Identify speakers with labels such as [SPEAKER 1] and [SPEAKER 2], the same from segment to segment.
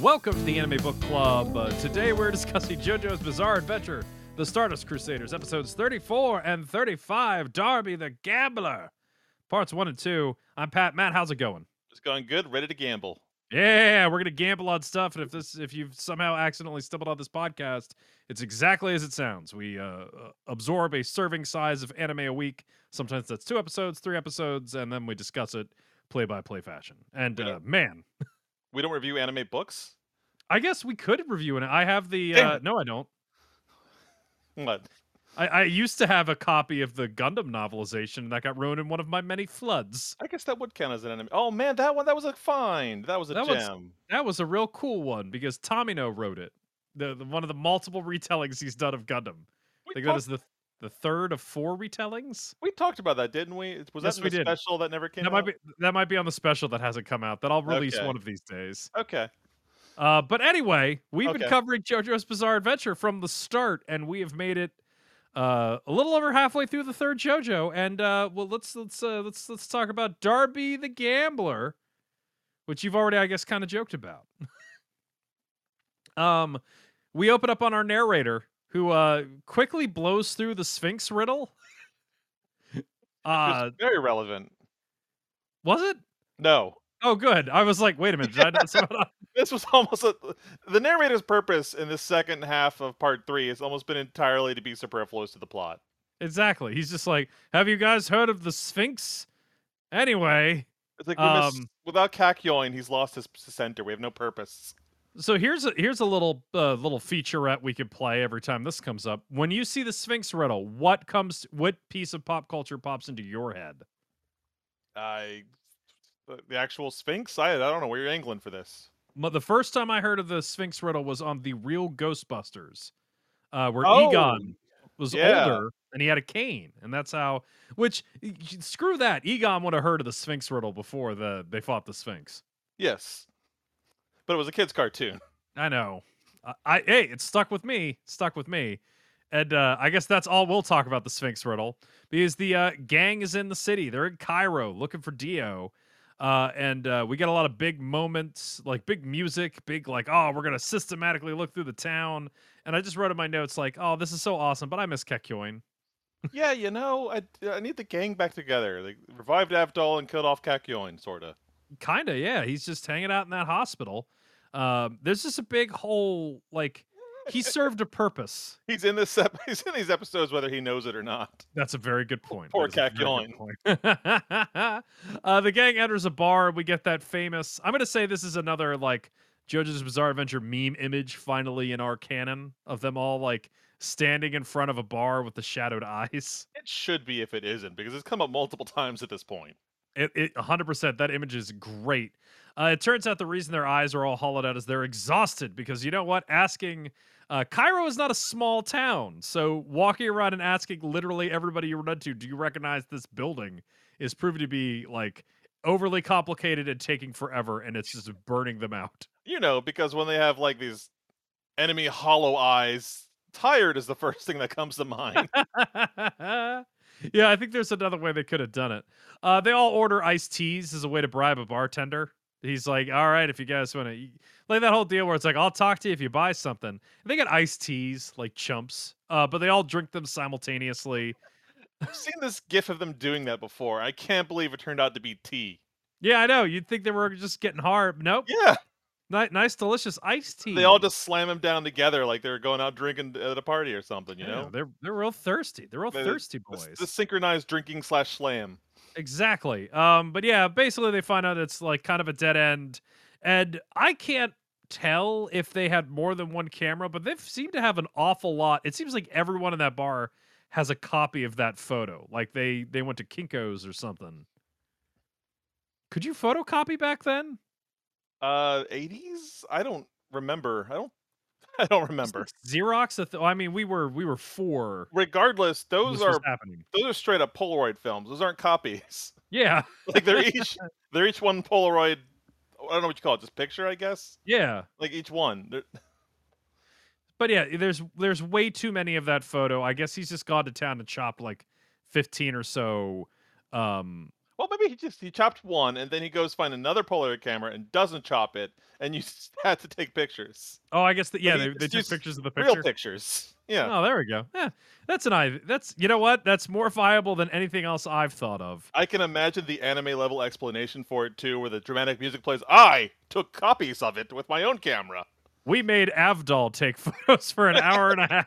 [SPEAKER 1] Welcome to the Anime Book Club. Uh, today we're discussing JoJo's Bizarre Adventure, The Stardust Crusaders, episodes 34 and 35, Darby the Gambler, parts 1 and 2. I'm Pat. Matt, how's it going?
[SPEAKER 2] It's going good. Ready to gamble.
[SPEAKER 1] Yeah, we're gonna gamble on stuff, and if this, if you've somehow accidentally stumbled on this podcast, it's exactly as it sounds. We uh, uh, absorb a serving size of anime a week. Sometimes that's two episodes, three episodes, and then we discuss it play by play fashion. And uh, man,
[SPEAKER 2] We don't review anime books.
[SPEAKER 1] I guess we could review it. I have the uh, no, I don't.
[SPEAKER 2] What?
[SPEAKER 1] I, I used to have a copy of the Gundam novelization that got ruined in one of my many floods.
[SPEAKER 2] I guess that would count as an anime. Oh man, that one that was a find. That was a
[SPEAKER 1] That was-
[SPEAKER 2] gem.
[SPEAKER 1] That was a real cool one because Tomino wrote it. The, the one of the multiple retellings he's done of Gundam. I
[SPEAKER 2] We,
[SPEAKER 1] think that
[SPEAKER 2] talked,
[SPEAKER 1] is the the third of four retellings.
[SPEAKER 2] we talked about that, didn't we? Was
[SPEAKER 1] Yes,
[SPEAKER 2] that
[SPEAKER 1] we
[SPEAKER 2] the
[SPEAKER 1] did.
[SPEAKER 2] special that never came
[SPEAKER 1] That
[SPEAKER 2] out?
[SPEAKER 1] might be that might be on the special that hasn't come out that I'll release
[SPEAKER 2] Okay.
[SPEAKER 1] one of these days.
[SPEAKER 2] Okay.
[SPEAKER 1] Uh, but anyway, we've been covering JoJo's Bizarre Adventure from the start, and we have made it uh, a little over halfway through the third JoJo. And uh, well, let's let's uh, let's let's talk about Darby the Gambler, which you've already, I guess, kind of joked about. um, we open up on our narrator, who uh quickly blows through the Sphinx riddle. uh,
[SPEAKER 2] very relevant.
[SPEAKER 1] was it?
[SPEAKER 2] No.
[SPEAKER 1] Oh, good. I was like, wait a minute. Did I not
[SPEAKER 2] This was almost a, the narrator's purpose in the second half of part three has almost been entirely to be superfluous to the plot.
[SPEAKER 1] Exactly. He's just like, have you guys heard of the Sphinx? Anyway,
[SPEAKER 2] It's like
[SPEAKER 1] Um,
[SPEAKER 2] without Kakyoin, he's lost his center. We have no purpose.
[SPEAKER 1] So here's a here's a little uh, little featurette we could play every time this comes up. When you see the Sphinx riddle, what comes what piece of pop culture pops into your head?
[SPEAKER 2] I the, the actual Sphinx. I I don't know where you're angling for this.
[SPEAKER 1] Mo- The first time I heard of the Sphinx riddle was on the real Ghostbusters, uh, where
[SPEAKER 2] Oh,
[SPEAKER 1] Egon was
[SPEAKER 2] yeah.
[SPEAKER 1] older and he had a cane, and that's how. Which screw that, Egon would have heard of the Sphinx riddle before the they fought the Sphinx.
[SPEAKER 2] Yes, but it was a kid's cartoon.
[SPEAKER 1] I know. I, I hey, it stuck with me. Stuck with me. And uh, I guess that's all we'll talk about the Sphinx riddle because the uh, gang is in the city. They're in Cairo looking for Dio. Uh, and uh, we get a lot of big moments, like big music, big like, oh, we're gonna systematically look through the town. And I just wrote in my notes like, oh, this is so awesome, but I miss Kakyoin.
[SPEAKER 2] yeah, you know, I, I need the gang back together. They revived Avdol and killed off Kakyoin, sort of.
[SPEAKER 1] Kinda, yeah. He's just hanging out in that hospital. Um, there's just a big whole like he served a purpose.
[SPEAKER 2] He's in this. Ep- he's in these episodes whether he knows it or not.
[SPEAKER 1] That's a very good point.
[SPEAKER 2] Poor
[SPEAKER 1] That is a point. uh, the gang enters a bar. We get that famous. I'm going to say this is another like JoJo's Bizarre Adventure meme image finally in our canon of them all like standing in front of a bar with the shadowed eyes.
[SPEAKER 2] It should be if it isn't, because it's come up multiple times at this point.
[SPEAKER 1] It, it 100%. That image is great. Uh, it turns out the reason their eyes are all hollowed out is they're exhausted because you know what? Asking. Uh, Cairo is not a small town. So walking around and asking literally everybody you run into, do you recognize this building, is proving to be like overly complicated and taking forever. And it's just burning them out.
[SPEAKER 2] You know, because when they have like these enemy hollow eyes, tired is the first thing that comes to mind.
[SPEAKER 1] yeah, I think there's another way they could have done it. Uh, they all order iced teas as a way to bribe a bartender. He's like, "All right, if you guys want to, like that whole deal where it's like, I'll talk to you if you buy something." And they get iced teas like chumps, uh, but they all drink them simultaneously.
[SPEAKER 2] I've seen this gif of them doing that before. I can't believe it turned out to be tea.
[SPEAKER 1] Yeah, I know. You'd think they were just getting hard. Nope.
[SPEAKER 2] Yeah,
[SPEAKER 1] Ni- nice, delicious iced tea.
[SPEAKER 2] they all just slam them down together like they're going out drinking at a party or something. You
[SPEAKER 1] Yeah,
[SPEAKER 2] know,
[SPEAKER 1] they're they're real thirsty. They're real
[SPEAKER 2] They-
[SPEAKER 1] thirsty boys.
[SPEAKER 2] the synchronized drinking slash slam.
[SPEAKER 1] Exactly. Um, but yeah, basically they find out it's like kind of a dead end, and I can't tell if they had more than one camera, but they seem to have an awful lot. It seems like everyone in that bar has a copy of that photo. Like they they went to Kinkos or something. Could you photocopy back then?
[SPEAKER 2] Uh, 80s? I don't remember. I don't. I don't remember.
[SPEAKER 1] Xerox. I mean, we were we were four.
[SPEAKER 2] Regardless, those are
[SPEAKER 1] happening.
[SPEAKER 2] those are straight up Polaroid films. Those aren't copies.
[SPEAKER 1] Yeah,
[SPEAKER 2] Like they're each they're each one Polaroid. I don't know what you call it, just picture, I guess.
[SPEAKER 1] yeah.
[SPEAKER 2] Like each one. They're-
[SPEAKER 1] But yeah, there's there's way too many of that photo. I guess he's just gone to town and chopped like 15 or so um
[SPEAKER 2] Well, maybe he just he chopped one and then he goes find another Polaroid camera and doesn't chop it, and you had to take pictures,
[SPEAKER 1] Oh, I guess that yeah,
[SPEAKER 2] he
[SPEAKER 1] they, they took pictures of the
[SPEAKER 2] real pictures. Yeah,
[SPEAKER 1] Oh, there we go. Yeah, that's an I. That's you know what? That's more viable than anything else I've thought of.
[SPEAKER 2] I can imagine the anime level explanation for it too, where the dramatic music plays. I took copies of it with my own camera.
[SPEAKER 1] We made Avdol take photos for an hour and a half.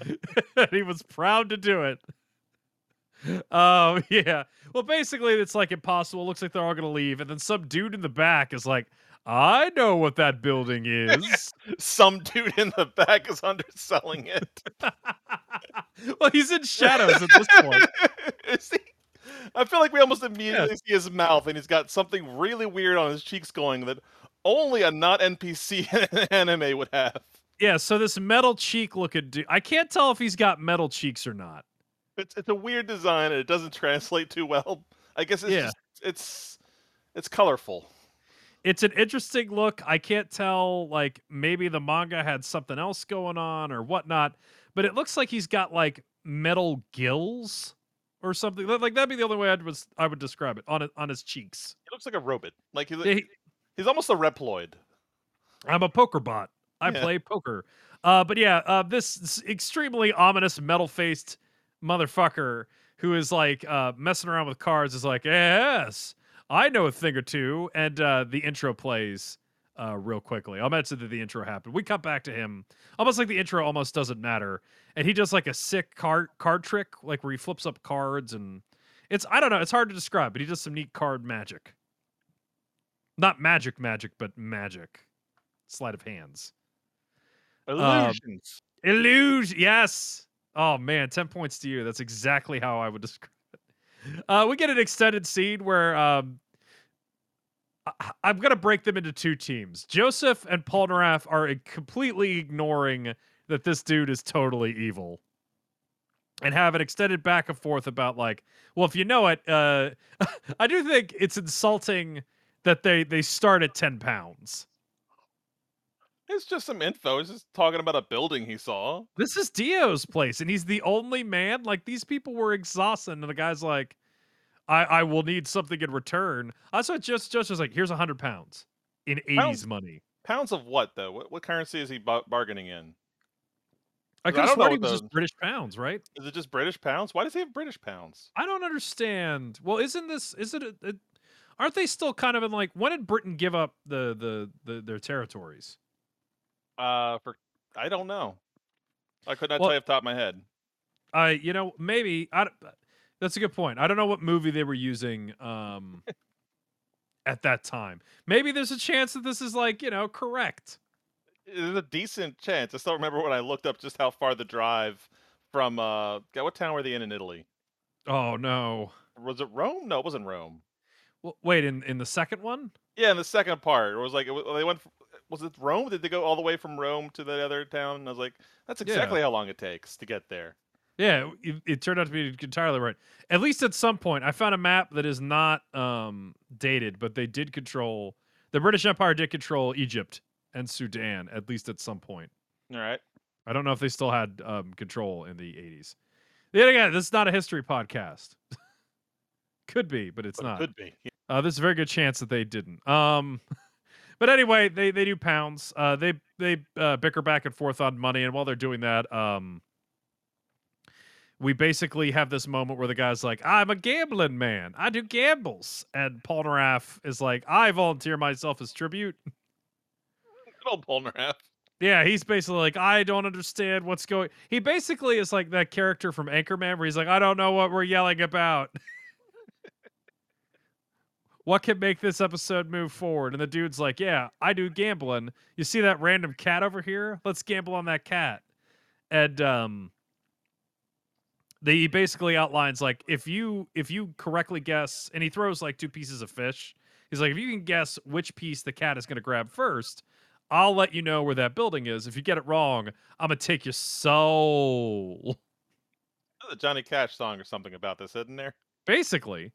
[SPEAKER 1] and he was proud to do it. Oh yeah. Well, basically, it's like impossible. It Looks like they're all gonna leave, and then some dude in the back is like, "I know what that building is."
[SPEAKER 2] Some dude in the back is underselling it.
[SPEAKER 1] well, he's in shadows at this point.
[SPEAKER 2] He? I feel like we almost immediately see his mouth, and he's got something really weird on his cheeks going that only a not NPC anime would have.
[SPEAKER 1] Yeah. So this metal cheek looking dude. I can't tell if he's got metal cheeks or not.
[SPEAKER 2] It's it's a weird design, and it doesn't translate too well. I guess it's
[SPEAKER 1] Yeah.
[SPEAKER 2] just, it's it's colorful.
[SPEAKER 1] it's an interesting look. I can't tell, like, maybe the manga had something else going on or whatnot, but it looks like he's got like metal gills or something. Like that'd be the only way I would I would describe it on it on his cheeks.
[SPEAKER 2] He looks like a robot. Like he's,
[SPEAKER 1] he-
[SPEAKER 2] he's almost a Reploid.
[SPEAKER 1] I'm a poker bot. I
[SPEAKER 2] Yeah.
[SPEAKER 1] play poker. Uh, but yeah, uh, this extremely ominous metal faced motherfucker who is like uh, messing around with cards is like, yes, I know a thing or two. And uh, the intro plays uh, real quickly. I'll mention that the intro happened. We cut back to him, almost like the intro almost doesn't matter. And he does like a sick card card trick, like where he flips up cards and it's I don't know, it's hard to describe, but he does some neat card magic. Not magic magic, but magic. Sleight of hands.
[SPEAKER 2] Illusions.
[SPEAKER 1] Illusion. Yes. Oh man, ten points to you. That's exactly how I would describe it. Uh, we get an extended scene where um, I- I'm gonna break them into two teams. Joseph and Polnareff are completely ignoring that this dude is totally evil, and have an extended back and forth about like, well, if you know it, uh, I do think it's insulting that they they start at ten pounds.
[SPEAKER 2] It's just some info. He's just talking about a building he saw.
[SPEAKER 1] This is Dio's place, and he's the only man. Like these people were exhausted, and the guy's like, "I I will need something in return." I saw just just was like, "Here's a hundred pounds in eighties money."
[SPEAKER 2] Pounds of what though? What, what currency is he bar- bargaining in?
[SPEAKER 1] I could have sworn he was
[SPEAKER 2] the-
[SPEAKER 1] just British pounds, right?
[SPEAKER 2] Is it just British pounds? Why does he have British pounds?
[SPEAKER 1] I don't understand. Well, isn't this is it? A, a, aren't they still kind of in like when did Britain give up the the, the their territories?
[SPEAKER 2] Uh, for I don't know. I could not
[SPEAKER 1] Well-
[SPEAKER 2] tell you off the top of my head.
[SPEAKER 1] I you know maybe I. That's a good point. I don't know what movie they were using um at that time. Maybe there's a chance that this is like you know correct.
[SPEAKER 2] There's a decent chance. I still remember when I looked up just how far the drive from uh, what town were they in in Italy?
[SPEAKER 1] Oh no.
[SPEAKER 2] Was it Rome? No, it wasn't Rome.
[SPEAKER 1] Well, wait, in in the second one?
[SPEAKER 2] Yeah, in the second part, it was like it wa- they went. Was it Rome? Did they go all the way from Rome to the other town? And I was like, that's
[SPEAKER 1] Yeah.
[SPEAKER 2] exactly how long it takes to get there.
[SPEAKER 1] Yeah, it, it turned out to be entirely right. At least at some point, I found a map that is not um dated, but they did control the British Empire did control Egypt and Sudan at least at some point.
[SPEAKER 2] All right.
[SPEAKER 1] I don't know if they still had um, control in the 80s. Yet again, this is not a history podcast. Could be, but it's
[SPEAKER 2] But
[SPEAKER 1] not.
[SPEAKER 2] could be.
[SPEAKER 1] Uh, there's a very good chance that they didn't. Um, but anyway, they they do pounds. Uh, they they uh, bicker back and forth on money, and while they're doing that, um, we basically have this moment where the guy's like, "I'm a gambling man. I do gambles," and Polnareff is like, "I volunteer myself as tribute."
[SPEAKER 2] Good old Polnareff.
[SPEAKER 1] Yeah, he's basically like, I don't understand what's going. He basically is like that character from Anchorman, where he's like, I don't know what we're yelling about. what can make this episode move forward? And the dude's like, Yeah, I do gambling. You see that random cat over here? Let's gamble on that cat. And um, he basically outlines like if you if you correctly guess, and he throws like two pieces of fish. He's like, if you can guess which piece the cat is going to grab first, I'll let you know where that building is. If you get it wrong, I'm gonna take your soul.
[SPEAKER 2] A Johnny Cash song or something about this, isn't there?
[SPEAKER 1] Basically,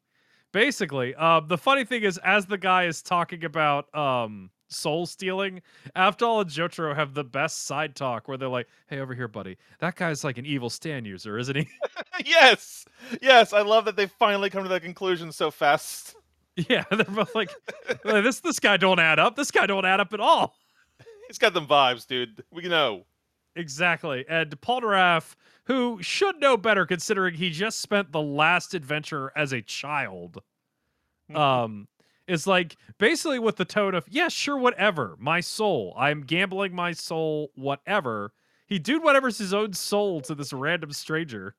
[SPEAKER 1] Basically, uh, the funny thing is, as the guy is talking about um, soul stealing, Avdol and Jotaro have the best side talk where they're like, "Hey, over here, buddy. That guy's like an evil stand user, isn't he?"
[SPEAKER 2] yes, yes. I love that they finally come to that conclusion so fast.
[SPEAKER 1] yeah, they're both like, like, "This this guy don't add up. This guy don't add up at all."
[SPEAKER 2] He's got them vibes, dude. We know.
[SPEAKER 1] Exactly. And Polnareff, who should know better considering he just spent the last adventure as a child,
[SPEAKER 2] Mhm.
[SPEAKER 1] um, is like basically with the tone of, yeah, sure, whatever. My soul. I'm gambling my soul, whatever. He dude whatever's his own soul to this random stranger.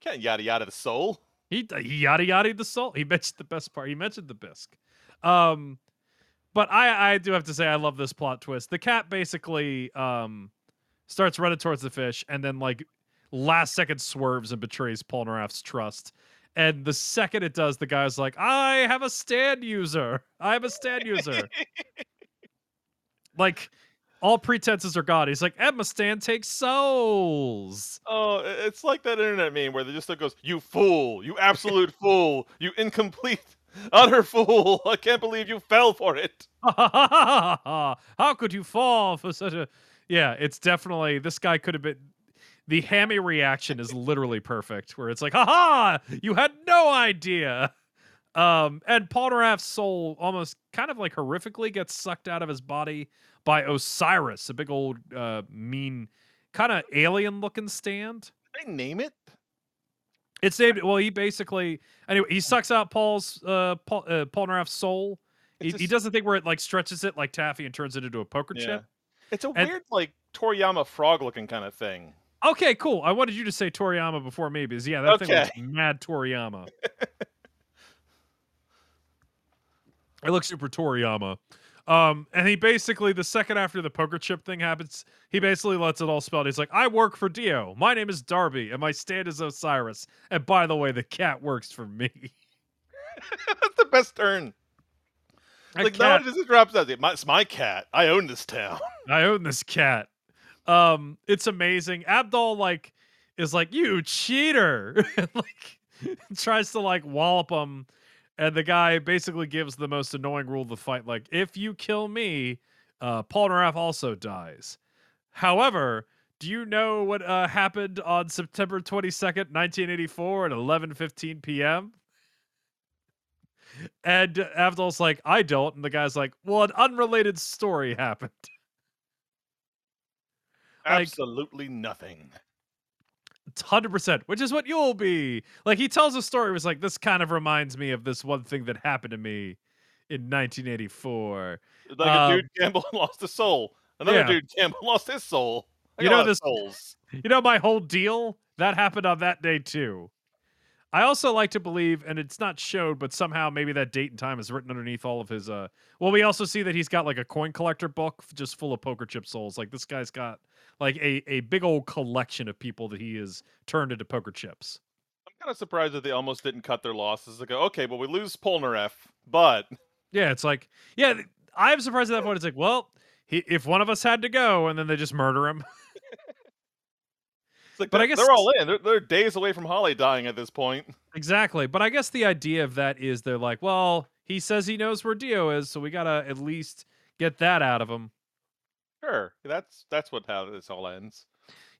[SPEAKER 2] Can't yada yada the soul.
[SPEAKER 1] He, he yada yada the soul. He mentioned the best part. He mentioned the bisque. Um, but I I do have to say I love this plot twist. The cat basically um starts running towards the fish and then like last second swerves and betrays Polnareff's trust. And the second it does, the guy's like, I have a stand user. I have a stand user. like all pretenses are gone. He's like, Emma stand takes souls.
[SPEAKER 2] Oh, it's like that internet meme where they just goes, "You fool! You absolute fool! You incomplete, utter fool! I can't believe you fell for it."
[SPEAKER 1] How could you fall for such a Yeah, it's definitely this guy could have been the hammy reaction is literally perfect where it's like, haha, you had no idea. Um, and Polnareff's soul almost kind of like horrifically gets sucked out of his body by Osiris, a big old uh mean kind of alien looking stand.
[SPEAKER 2] Did they name it?
[SPEAKER 1] It's named well, he basically anyway, he sucks out Paul's uh Paul uh, Polnareff's soul. He,
[SPEAKER 2] It's
[SPEAKER 1] he does the thing where it like stretches it like taffy and turns it into a poker
[SPEAKER 2] Yeah.
[SPEAKER 1] chip.
[SPEAKER 2] It's a
[SPEAKER 1] And-
[SPEAKER 2] weird, like Toriyama frog-looking kind of thing.
[SPEAKER 1] Okay, cool. I wanted you to say Toriyama before me because yeah, that thing
[SPEAKER 2] Okay.
[SPEAKER 1] looks mad Toriyama. it looks super Toriyama. Um, and he basically the second after the poker chip thing happens, he basically lets it all spell. out. He's like, "I work for Dio. My name is Darby, and my stand is Osiris. And by the way, the cat works for me."
[SPEAKER 2] That's the best turn.
[SPEAKER 1] That
[SPEAKER 2] like
[SPEAKER 1] cat-
[SPEAKER 2] only does it drops out, it's my cat. I own this town.
[SPEAKER 1] I own this cat. Um, it's amazing. Avdol like is like, you cheater. like tries to like wallop him. And the guy basically gives the most annoying rule of the fight, like, if you kill me, uh Polnareff also dies. However, do you know what uh, happened on September 22nd, 1984 at 11:15 p.m.? And Avdol's like, I don't. And the guy's like, well, an unrelated story happened. Like-
[SPEAKER 2] Absolutely nothing.
[SPEAKER 1] hundred percent, which is what you'll be. Like he tells a story. Was like this kind of reminds me of this one thing that happened to me in 1984.
[SPEAKER 2] Like
[SPEAKER 1] Um,
[SPEAKER 2] a dude gambled and lost his soul. Another
[SPEAKER 1] yeah.
[SPEAKER 2] dude gambled and lost his soul. I
[SPEAKER 1] You know this-
[SPEAKER 2] souls.
[SPEAKER 1] You know my whole deal that happened on that day too. I also like to believe, and it's not showed, but somehow maybe that date and time is written underneath all of his. uh Well, we also see that he's got like a coin collector book just full of poker chip souls. Like this guy's got like a a big old collection of people that he has turned into poker chips.
[SPEAKER 2] I'm kind of surprised that they almost didn't cut their losses. They go, okay, well we lose Polnareff, but
[SPEAKER 1] Yeah, it's like, yeah, I'm surprised at that point. It's like, well, he, if one of us had to go, and then they just murder him.
[SPEAKER 2] like
[SPEAKER 1] But I guess
[SPEAKER 2] they're all in. They're, they're days away from Holly dying at this point.
[SPEAKER 1] exactly. But I guess the idea of that is they're like, well, he says he knows where Dio is, so we gotta at least get that out of him.
[SPEAKER 2] Sure, that's that's what how this all ends.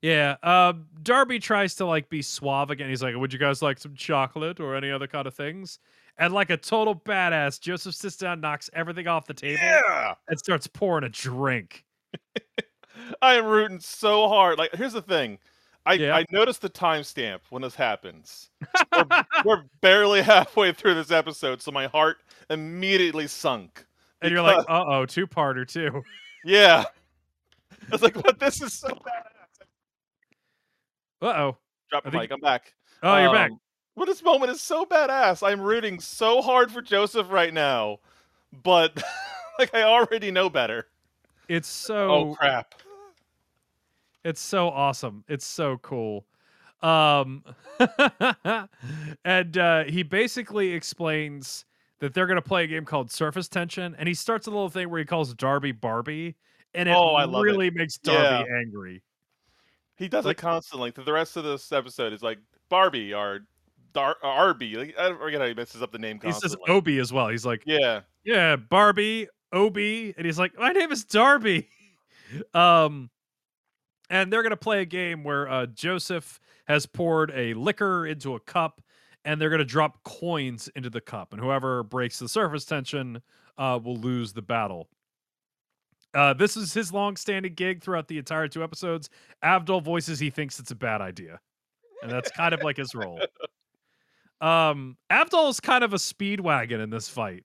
[SPEAKER 1] Yeah. Uh, Darby tries to like be suave again. He's like, "Would you guys like some chocolate or any other kind of things?" And like a total badass, Joseph sits down, knocks everything off the table,
[SPEAKER 2] Yeah,
[SPEAKER 1] and starts pouring a drink.
[SPEAKER 2] I am rooting so hard. Like, here's the thing. I,
[SPEAKER 1] Yeah.
[SPEAKER 2] I noticed the timestamp when this happens. We're, we're barely halfway through this episode, so my heart immediately sunk.
[SPEAKER 1] And you're like, "Uh oh, two parter too."
[SPEAKER 2] yeah. I was like, what? This is so badass.
[SPEAKER 1] Uh oh.
[SPEAKER 2] Drop the mic. I'm back.
[SPEAKER 1] Oh, you're back.
[SPEAKER 2] Um, Well, this moment is so badass. I'm rooting so hard for Joseph right now, but like I already know better.
[SPEAKER 1] It's so
[SPEAKER 2] Oh crap!
[SPEAKER 1] It's so awesome. It's so cool. Um and uh he basically explains that they're going to play a game called Surface Tension and he starts a little thing where he calls Darby Barbie and it
[SPEAKER 2] Oh, I love it.
[SPEAKER 1] really makes Darby angry.
[SPEAKER 2] He does
[SPEAKER 1] Like-
[SPEAKER 2] it constantly. The rest of this episode, is like Barbie or Dar Arby. Like, I forget how he messes up the name.
[SPEAKER 1] He says Obi as well. He's like,
[SPEAKER 2] yeah,
[SPEAKER 1] yeah, Barbie, Obi, and he's like, my name is Darby. um, and they're gonna play a game where uh, Joseph has poured a liquor into a cup, and they're gonna drop coins into the cup, and whoever breaks the surface tension uh, will lose the battle. Uh, this is his long-standing gig throughout the entire two episodes. Avdol voices he thinks it's a bad idea, and that's kind of like his role. Um, Avdol is kind of a speedwagon in this fight.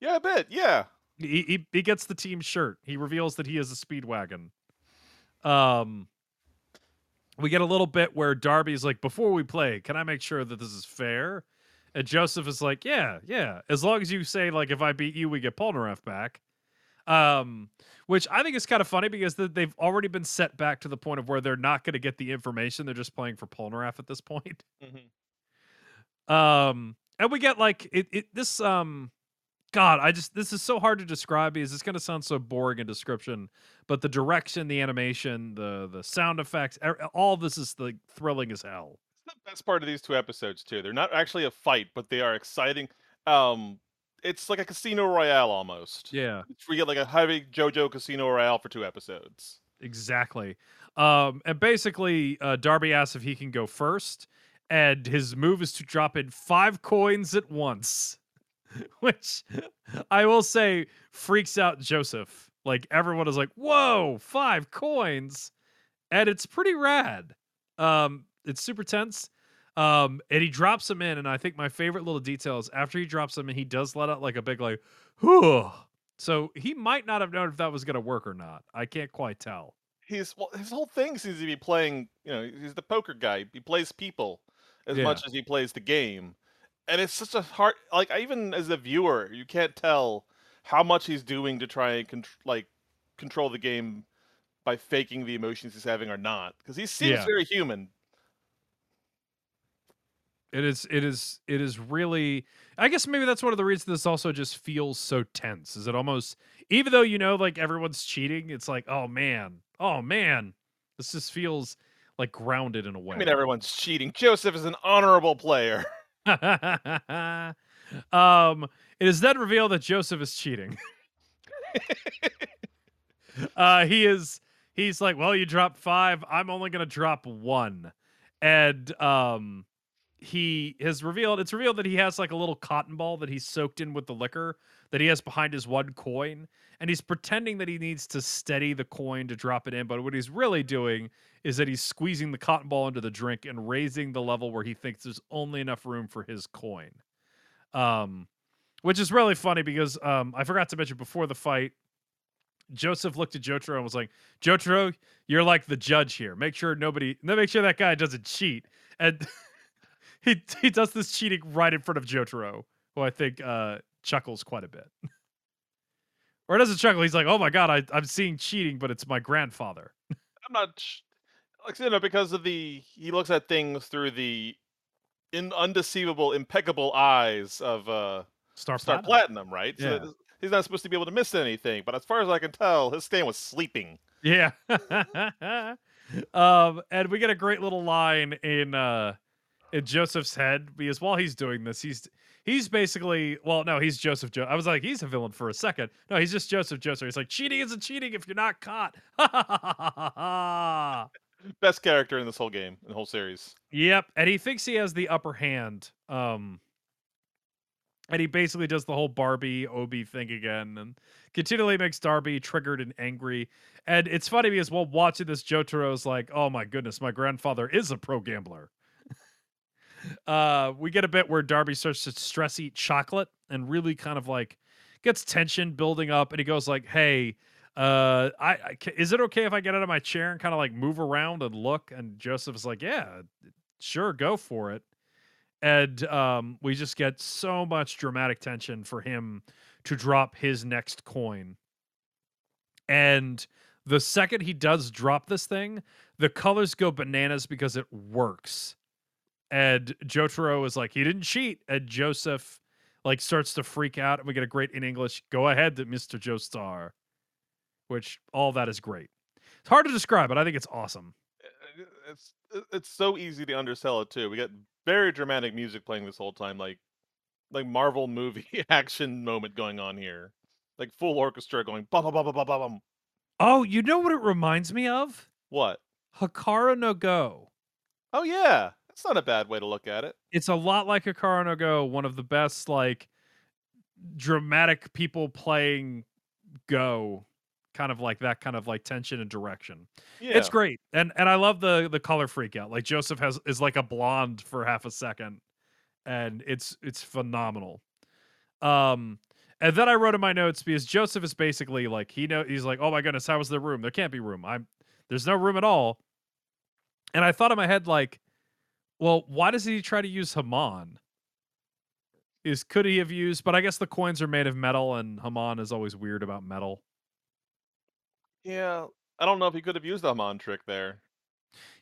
[SPEAKER 2] yeah, a bit. Yeah,
[SPEAKER 1] He, he he gets the team shirt. He reveals that he is a speedwagon. Um, we get a little bit where Darby's like, "Before we play, can I make sure that this is fair?" And Joseph is like, "Yeah, yeah. As long as you say like, if I beat you, we get Polnareff back." Um, which I think is kind of funny because th- they've already been set back to the point of where they're not going to get the information. They're just playing for Polnareff at this point.
[SPEAKER 2] Mhm.
[SPEAKER 1] Um, and we get like it, it this um God, I just this is so hard to describe because it's gonna sound so boring in description, but the direction, the animation, the the sound effects, all this is like thrilling as hell.
[SPEAKER 2] It's the best part of these two episodes too. They're not actually a fight, but they are exciting. Um, it's like a casino royale almost.
[SPEAKER 1] Yeah,
[SPEAKER 2] We get like a heavy JoJo casino royale for two episodes.
[SPEAKER 1] exactly. Um, and basically, uh, Darby asks if he can go first, and his move is to drop in five coins at once, which I will say freaks out Joseph. Like everyone is like, "Whoa, five coins!" and it's pretty rad. Um, it's super tense. Um, and he drops them in, and I think my favorite little detail is after he drops them in, he does let out like a big like, "Whew." So he might not have known if that was gonna work or not. I can't quite tell.
[SPEAKER 2] He's well, his whole thing seems to be playing. You know, he's the poker guy. He plays people as
[SPEAKER 1] Yeah.
[SPEAKER 2] much as he plays the game, and it's such a hard. Like I even as a viewer, you can't tell how much he's doing to try and like control the game by faking the emotions he's having or not, because he seems
[SPEAKER 1] Yeah.
[SPEAKER 2] very human.
[SPEAKER 1] It is it is it is really I guess maybe that's one of the reasons this also just feels so tense. Is it almost even though you know like everyone's cheating, it's like, oh man, oh man. This just feels like grounded in a way.
[SPEAKER 2] I mean, everyone's cheating. Joseph is an honorable player.
[SPEAKER 1] um it is then revealed that Joseph is cheating. uh he is he's like, well, you dropped five, I'm only gonna drop one. And um he has revealed it's revealed that he has like a little cotton ball that he's soaked in with the liquor that he has behind his one coin and he's pretending that he needs to steady the coin to drop it in but what he's really doing is that he's squeezing the cotton ball into the drink and raising the level where he thinks there's only enough room for his coin um which is really funny because um i forgot to mention before the fight joseph looked at jotaro and was like jotaro you're like the judge here make sure nobody make sure that guy doesn't cheat and he he does this cheating right in front of Jotaro, who I think uh, chuckles quite a bit. or doesn't chuckle. He's like, "Oh my god, I, I'm seeing cheating, but it's my grandfather."
[SPEAKER 2] I'm not like you know because of the he looks at things through the in undeceivable, impeccable eyes of uh
[SPEAKER 1] Star,
[SPEAKER 2] Star
[SPEAKER 1] Platinum.
[SPEAKER 2] Platinum, right? So
[SPEAKER 1] Yeah.
[SPEAKER 2] that- he's not supposed to be able to miss anything. But as far as I can tell, his stand was sleeping.
[SPEAKER 1] Yeah. um, and we get a great little line in uh in Joseph's head because while he's doing this, he's he's basically well, no, he's Joseph. Jo- I was like, he's a villain for a second. No, he's just Joseph Joseph. He's like, cheating isn't cheating if you're not caught.
[SPEAKER 2] Best character in this whole game, in the whole series.
[SPEAKER 1] Yep, and he thinks he has the upper hand. Um and he basically does the whole Barbie Obi thing again and continually makes Darby triggered and angry. And it's funny because while watching this, Jotaro's like, "Oh my goodness, my grandfather is a pro gambler." uh, we get a bit where Darby starts to stress eat chocolate and really kind of like gets tension building up, and he goes like, "Hey, uh, I, I is it okay if I get out of my chair and kind of like move around and look?" And Joseph's like, "Yeah, sure, go for it." And um, we just get so much dramatic tension for him to drop his next coin. And the second he does drop this thing, the colors go bananas because it works. And Jotaro is like, he didn't cheat. And Joseph like starts to freak out. And we get a great in English, go ahead, Mr. Joestar. Which all that is great. It's hard to describe, but I think it's awesome.
[SPEAKER 2] Uh, It's it's so easy to undersell it too. We got very dramatic music playing this whole time, like like Marvel movie action moment going on here, like full orchestra going bum bum bum bum bum bum.
[SPEAKER 1] Oh, you know what it reminds me of?
[SPEAKER 2] What?
[SPEAKER 1] Hikaru no Go.
[SPEAKER 2] Oh yeah, that's not a bad way to look at it.
[SPEAKER 1] It's a lot like Hikaru no Go, one of the best like dramatic people playing Go, kind of like that kind of like tension and direction.
[SPEAKER 2] Yeah,
[SPEAKER 1] It's great, and and I love the the color freak out. Like Joseph has is like a blonde for half a second, and it's it's phenomenal. Um, and then I wrote in my notes because Joseph is basically like he know he's like, oh my goodness, how was the room? There can't be room. I'm there's no room at all. And I thought in my head like, well, why does he try to use Hamon? Is could he have used? But I guess the coins are made of metal, and Hamon is always weird about metal.
[SPEAKER 2] Yeah. I don't know if he could have used the Hamon trick there.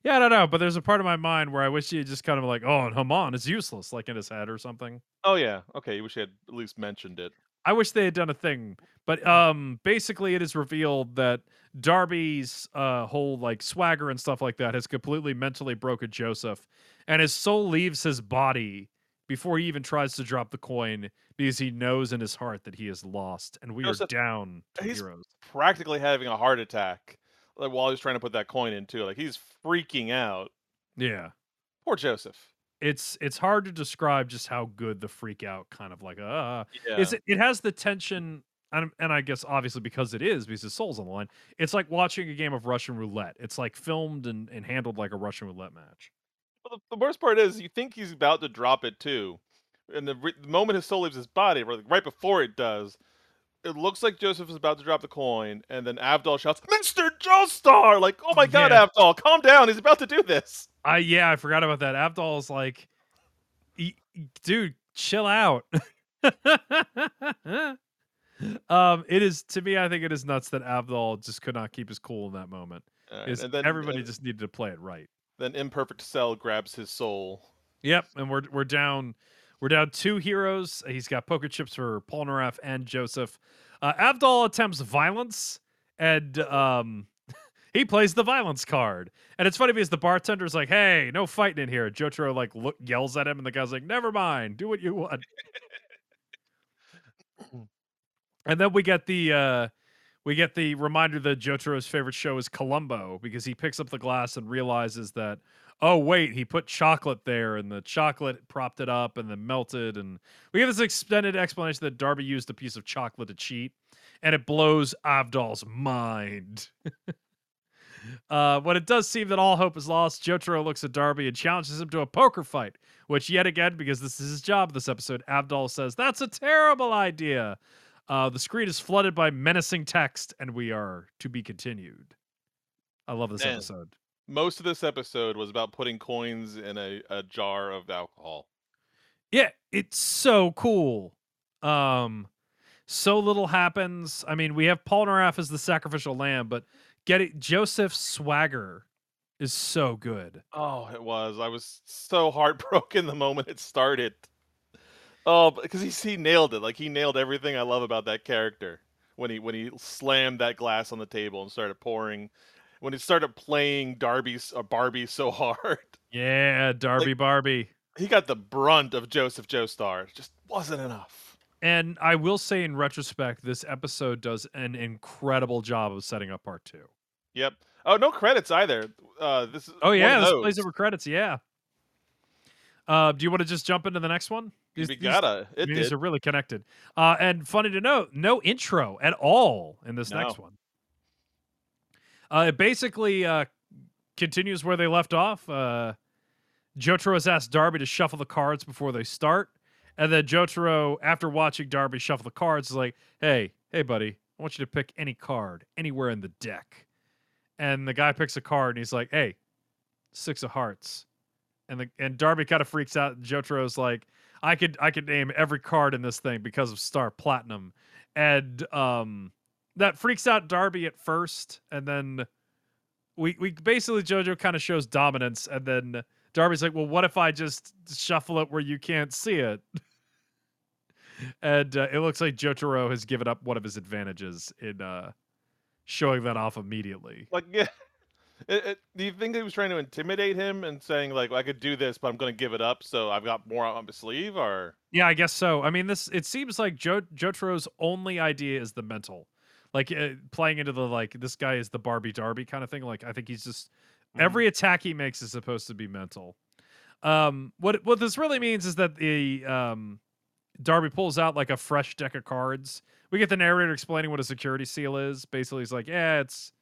[SPEAKER 1] Yeah, I don't know, but there's a part of my mind where I wish he had just kind of like, oh, and Hamon is useless, like in his head or something.
[SPEAKER 2] Oh yeah, okay. You wish he had at least mentioned it.
[SPEAKER 1] I wish they had done a thing, but um, basically, it is revealed that Darby's uh whole like swagger and stuff like that has completely mentally broken Joseph, and his soul leaves his body before he even tries to drop the coin because he knows in his heart that he is lost, and we are down to
[SPEAKER 2] he's-
[SPEAKER 1] heroes.
[SPEAKER 2] Practically having a heart attack, like while he's trying to put that coin in too. Like he's freaking out.
[SPEAKER 1] Yeah.
[SPEAKER 2] Poor Joseph.
[SPEAKER 1] It's it's hard to describe just how good the freak out kind of like uh
[SPEAKER 2] Yeah.
[SPEAKER 1] is it it has the tension and, and I guess obviously because it is because his soul's on the line. It's like watching a game of Russian roulette. It's like filmed and, and handled like a Russian roulette match.
[SPEAKER 2] But the, the worst part is, you think he's about to drop it too, and the, re- the moment his soul leaves his body, or right before it does, it looks like Joseph is about to drop the coin, and then Avdol shouts, "Mr. Joestar!" Like, "Oh my God,
[SPEAKER 1] Yeah.
[SPEAKER 2] Avdol, calm down! He's about to do this."
[SPEAKER 1] I yeah, I forgot about that. Avdol's like, "E- dude, chill out. um, it is to me. I think it is nuts that Abdal just could not keep his cool in that moment.
[SPEAKER 2] Alright,
[SPEAKER 1] Is
[SPEAKER 2] and then
[SPEAKER 1] everybody
[SPEAKER 2] uh,
[SPEAKER 1] just needed to play it right.
[SPEAKER 2] then imperfect cell grabs his soul.
[SPEAKER 1] Yep, and we're we're down we're down two heroes. He's got poker chips for Polnareff and Joseph. Uh, Avdol attempts violence, and um, he plays the violence card. And it's funny because the bartender's like, "Hey, no fighting in here." Jotaro like look yells at him, and the guy's like, "Never mind, do what you want." and then we get the uh, we get the reminder that Jotaro's favorite show is Columbo because he picks up the glass and realizes that oh wait he put chocolate there and the chocolate propped it up and then melted and we get this extended explanation that darby used a piece of chocolate to cheat and it blows avdol's mind. Uh, when it does seem that all hope is lost jotaro looks at darby and challenges him to a poker fight which yet again because this is his job this episode abdal says that's a terrible idea. Uh, the screen is flooded by menacing text and we are to be continued. I love this
[SPEAKER 2] Man.
[SPEAKER 1] episode
[SPEAKER 2] Most of this episode was about putting coins in a, a jar of alcohol.
[SPEAKER 1] Yeah, it's so cool. Um so little happens. I mean, we have Polnareff as the sacrificial lamb, but get it Joseph's swagger is so good.
[SPEAKER 2] Oh, it was. I was so heartbroken the moment it started. Oh, because he he nailed it. Like he nailed everything I love about that character when he when he slammed that glass on the table and started pouring. When he started playing Darby's uh, Barbie so hard,
[SPEAKER 1] Yeah, Darby Barbie.
[SPEAKER 2] he got the brunt of Joseph Joestar. It just wasn't enough.
[SPEAKER 1] And I will say in retrospect, this episode does an incredible job of setting up part two.
[SPEAKER 2] Yep. Oh, no credits either. Uh, this is
[SPEAKER 1] Oh yeah, this plays over credits, yeah. Uh, do you want to just jump into the next one? These-
[SPEAKER 2] We gotta.
[SPEAKER 1] Mean, these are really connected. Uh, and funny to note, no intro at all in this next one. Uh, it basically uh, continues where they left off. Uh, Jotaro has asked Darby to shuffle the cards before they start. And then Jotaro, after watching Darby shuffle the cards, is like, hey, hey, buddy, I want you to pick any card anywhere in the deck. And the guy picks a card and he's like, hey, six of hearts. And the and Darby kind of freaks out. And Jotaro's like, I could I could name every card in this thing because of Star Platinum. And um that freaks out Darby at first, and then we we basically JoJo kind of shows dominance, and then Darby's like, "Well, what if I just shuffle it where you can't see it?" and uh, it looks like Jotaro has given up one of his advantages in uh, showing that off immediately.
[SPEAKER 2] Like yeah. It, it, do you think he was trying to intimidate him and saying like, "I could do this, but I'm going to give it up, so I've got more on my sleeve"? Or
[SPEAKER 1] Yeah, I guess so. I mean, this it seems like jo- Jotaro's only idea is the mental, like uh, playing into the like this guy is the Barbie Darby kind of thing. Like I think he's just
[SPEAKER 2] Mhm.
[SPEAKER 1] every attack he makes is supposed to be mental. Um, what what this really means is that the um, Darby pulls out like a fresh deck of cards. We get the narrator explaining what a security seal is. Basically, he's like, "Yeah, it's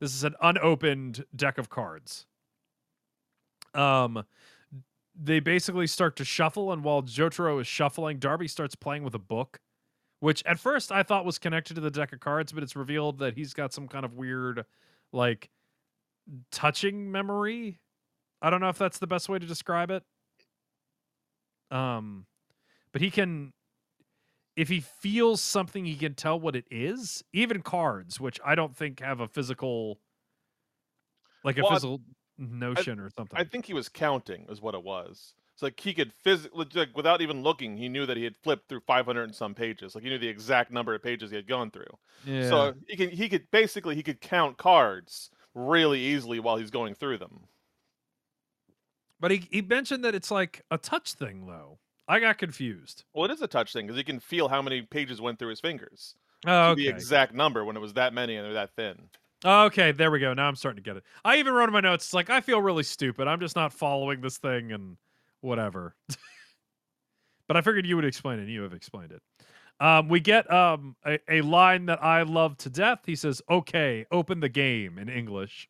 [SPEAKER 1] this is an unopened deck of cards." Um, they basically start to shuffle, and while Jotaro is shuffling, Darby starts playing with a book, which at first I thought was connected to the deck of cards, but it's revealed that he's got some kind of weird, like, touching memory. I don't know if that's the best way to describe it. Um, but he can, if he feels something, he can tell what it is. Even cards, which I don't think have a physical, like a
[SPEAKER 2] Well, I-
[SPEAKER 1] physical notion or something.
[SPEAKER 2] I think he was counting, is what it was. Like he could physically, like, without even looking, he knew that he had flipped through 500 and some pages. Like he knew the exact number of pages he had gone through.
[SPEAKER 1] yeah.
[SPEAKER 2] So he can he could basically he could count cards really easily while he's going through them.
[SPEAKER 1] But he, he mentioned that it's like a touch thing, though. I got confused.
[SPEAKER 2] Well, it is a touch thing because he can feel how many pages went through his fingers.
[SPEAKER 1] Oh,
[SPEAKER 2] To The exact number when it was that many and they're that thin.
[SPEAKER 1] Okay, there we go. Now I'm starting to get it. I even wrote in my notes, it's like, I feel really stupid. I'm just not following this thing and whatever. but I figured you would explain it, and you have explained it. Um, we get um, a, a line that I love to death. He says, Okay, open the game in English.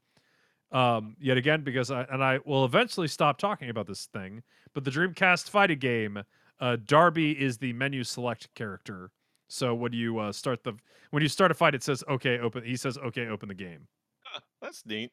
[SPEAKER 1] Um, yet again, because I and I will eventually stop talking about this thing. But the Dreamcast fighting game, uh, Darby is the menu select character. So when you uh, start the when you start a fight, it says okay, open. He says okay, open the game,
[SPEAKER 2] That's neat.